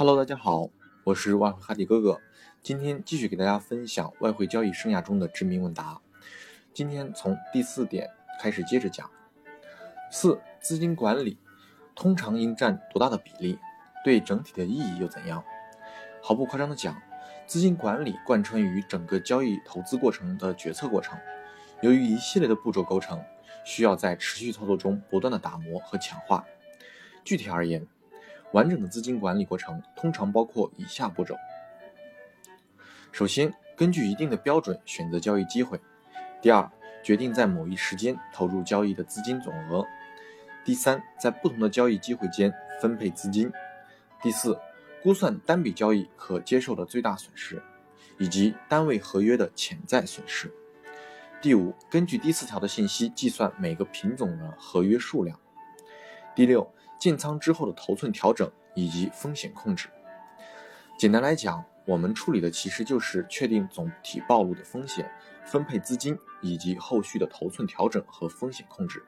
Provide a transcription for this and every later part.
Hello，大家好，我是外汇哈迪哥哥，今天继续给大家分享外汇交易生涯中的致命问答。今天从第四点开始接着讲。四、资金管理通常应占多大的比例？对整体的意义又怎样？毫不夸张的讲，资金管理贯穿于整个交易投资过程的决策过程，由于一系列的步骤构成，需要在持续操作中不断的打磨和强化。具体而言，完整的资金管理过程通常包括以下步骤：首先，根据一定的标准选择交易机会；第二，决定在某一时间投入交易的资金总额；第三，在不同的交易机会间分配资金；第四，估算单笔交易可接受的最大损失，以及单位合约的潜在损失；第五，根据第四条的信息计算每个品种的合约数量；第六。建仓之后的头寸调整以及风险控制，简单来讲，我们处理的其实就是确定总体暴露的风险、分配资金以及后续的头寸调整和风险控制。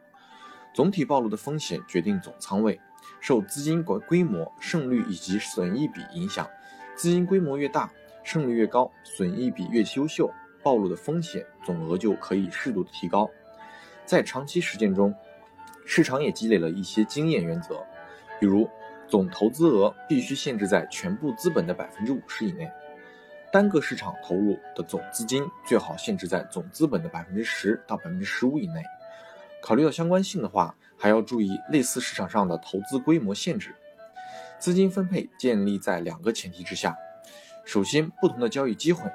总体暴露的风险决定总仓位，受资金规规模、胜率以及损益比影响。资金规模越大，胜率越高，损益比越优秀，暴露的风险总额就可以适度的提高。在长期实践中。市场也积累了一些经验原则，比如总投资额必须限制在全部资本的百分之五十以内，单个市场投入的总资金最好限制在总资本的百分之十到百分之十五以内。考虑到相关性的话，还要注意类似市场上的投资规模限制。资金分配建立在两个前提之下：首先，不同的交易机会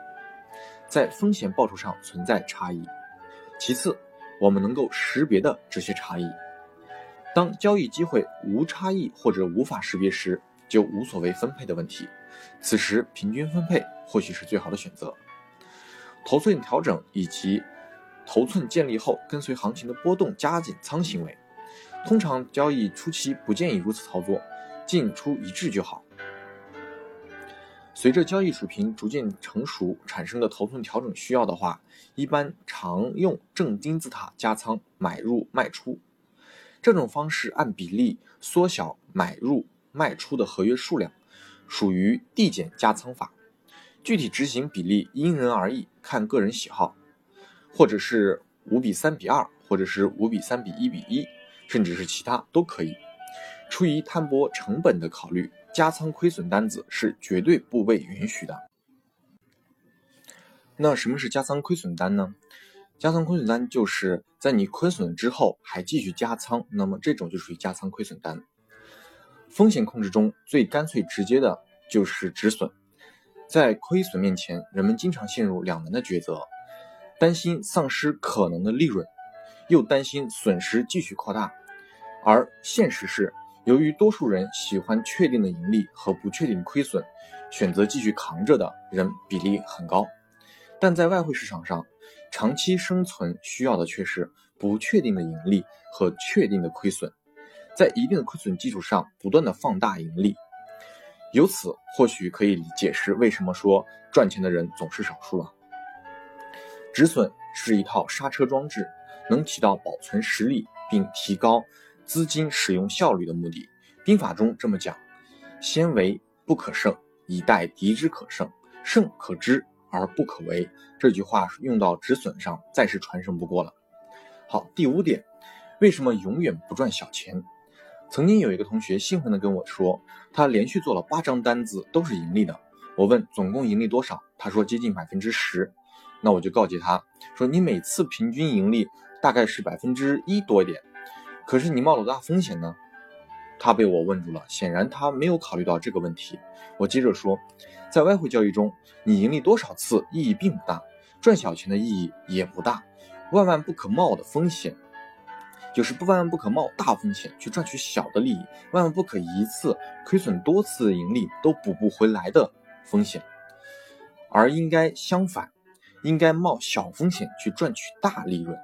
在风险报酬上存在差异；其次，我们能够识别的这些差异。当交易机会无差异或者无法识别时，就无所谓分配的问题。此时平均分配或许是最好的选择。头寸调整以及头寸建立后跟随行情的波动加减仓行为，通常交易初期不建议如此操作，进出一致就好。随着交易水平逐渐成熟产生的头寸调整需要的话，一般常用正金字塔加仓买入卖出。这种方式按比例缩小买入卖出的合约数量，属于递减加仓法。具体执行比例因人而异，看个人喜好，或者是五比三比二，或者是五比三比一比一，甚至是其他都可以。出于摊薄成本的考虑，加仓亏损单子是绝对不被允许的。那什么是加仓亏损单呢？加仓亏损单就是在你亏损之后还继续加仓，那么这种就属于加仓亏损单。风险控制中最干脆直接的就是止损。在亏损面前，人们经常陷入两难的抉择：担心丧失可能的利润，又担心损失继续扩大。而现实是，由于多数人喜欢确定的盈利和不确定亏损，选择继续扛着的人比例很高。但在外汇市场上，长期生存需要的却是不确定的盈利和确定的亏损，在一定的亏损基础上不断的放大盈利，由此或许可以解释为什么说赚钱的人总是少数了。止损是一套刹车装置，能起到保存实力并提高资金使用效率的目的。兵法中这么讲：先为不可胜，以待敌之可胜，胜可知。而不可为，这句话用到止损上，再是传神不过了。好，第五点，为什么永远不赚小钱？曾经有一个同学兴奋地跟我说，他连续做了八张单子都是盈利的。我问总共盈利多少，他说接近百分之十。那我就告诫他说，你每次平均盈利大概是百分之一多一点，可是你冒了多大风险呢？他被我问住了，显然他没有考虑到这个问题。我接着说，在外汇交易中，你盈利多少次意义并不大，赚小钱的意义也不大。万万不可冒的风险，就是不万万不可冒大风险去赚取小的利益，万万不可一次亏损多次盈利都补不回来的风险，而应该相反，应该冒小风险去赚取大利润，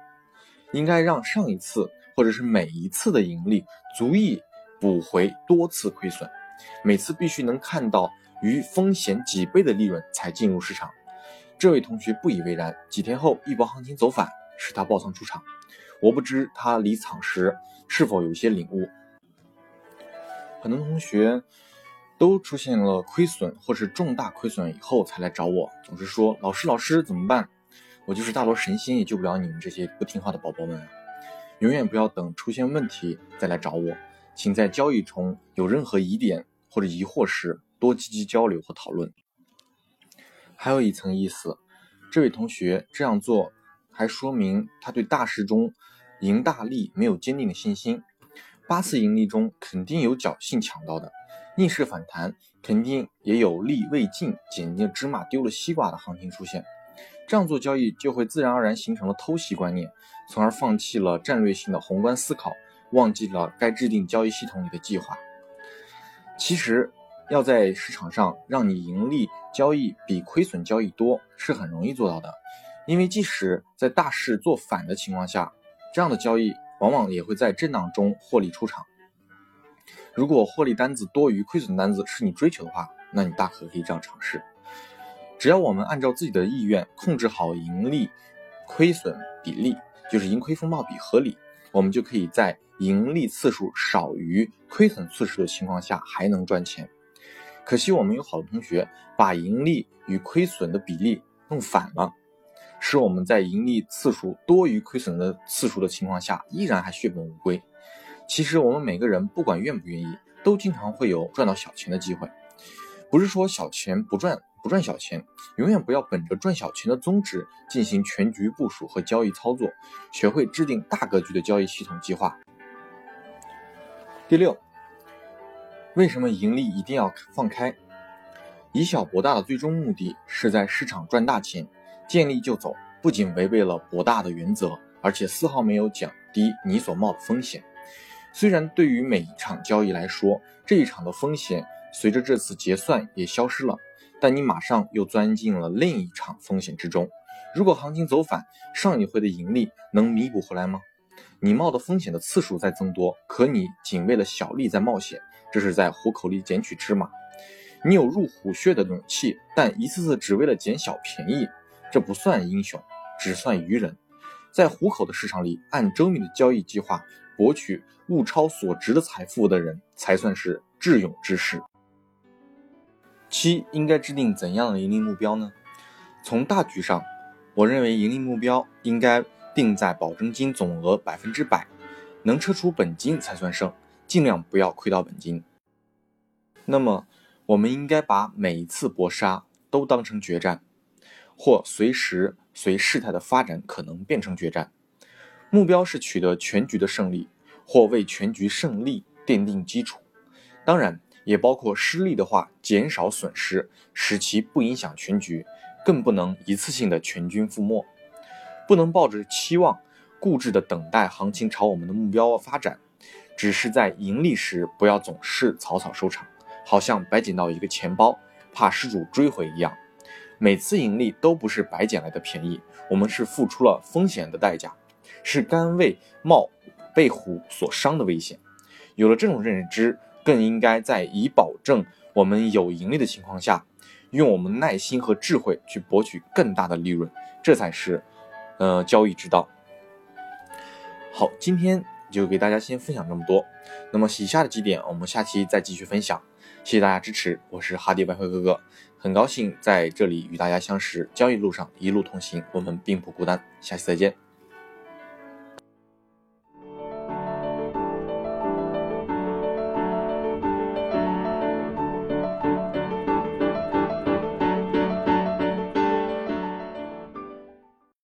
应该让上一次或者是每一次的盈利足以。补回多次亏损，每次必须能看到于风险几倍的利润才进入市场。这位同学不以为然，几天后一波行情走反，使他爆仓出场。我不知他离场时是否有一些领悟。很多同学都出现了亏损或是重大亏损以后才来找我，总是说老师老师怎么办？我就是大罗神仙也救不了你们这些不听话的宝宝们！永远不要等出现问题再来找我，请在交易中有任何疑点或者疑惑时多积极交流和讨论。还有一层意思，这位同学这样做还说明他对大势中赢大利没有坚定的信心。八次盈利中肯定有侥幸抢到的，逆势反弹肯定也有利未尽捡了芝麻丢了西瓜的行情出现。这样做交易就会自然而然形成了偷袭观念，从而放弃了战略性的宏观思考，忘记了该制定交易系统里的计划。其实，要在市场上让你盈利交易比亏损交易多是很容易做到的，因为即使在大势做反的情况下，这样的交易往往也会在震荡中获利出场。如果获利单子多于亏损单子是你追求的话，那你大可可以这样尝试。只要我们按照自己的意愿控制好盈利亏损比例，就是盈亏风暴比合理，我们就可以在盈利次数少于亏损次数的情况下还能赚钱。可惜我们有好多同学把盈利与亏损的比例弄反了，使我们在盈利次数多于亏损的次数的情况下依然还血本无归。其实我们每个人不管愿不愿意，都经常会有赚到小钱的机会，不是说小钱不赚。不赚小钱，永远不要本着赚小钱的宗旨进行全局部署和交易操作，学会制定大格局的交易系统计划。第六，为什么盈利一定要放开？以小博大的最终目的是在市场赚大钱，见利就走，不仅违背了博大的原则，而且丝毫没有降低你所冒的风险。虽然对于每一场交易来说，这一场的风险随着这次结算也消失了。但你马上又钻进了另一场风险之中。如果行情走反，上一回的盈利能弥补回来吗？你冒的风险的次数在增多，可你仅为了小利在冒险，这是在虎口里捡取芝麻。你有入虎穴的勇气，但一次次只为了捡小便宜，这不算英雄，只算愚人。在虎口的市场里，按周密的交易计划博取物超所值的财富的人，才算是智勇之士。七应该制定怎样的盈利目标呢？从大局上，我认为盈利目标应该定在保证金总额百分之百，能撤出本金才算胜，尽量不要亏到本金。那么，我们应该把每一次搏杀都当成决战，或随时随事态的发展可能变成决战。目标是取得全局的胜利，或为全局胜利奠定基础。当然。也包括失利的话，减少损失，使其不影响全局，更不能一次性的全军覆没。不能抱着期望，固执的等待行情朝我们的目标发展。只是在盈利时，不要总是草草收场，好像白捡到一个钱包，怕失主追回一样。每次盈利都不是白捡来的便宜，我们是付出了风险的代价，是甘为冒被虎所伤的危险。有了这种认知。更应该在以保证我们有盈利的情况下，用我们耐心和智慧去博取更大的利润，这才是，呃，交易之道。好，今天就给大家先分享这么多。那么以下的几点，我们下期再继续分享。谢谢大家支持，我是哈迪外汇哥哥，很高兴在这里与大家相识。交易路上一路同行，我们并不孤单。下期再见。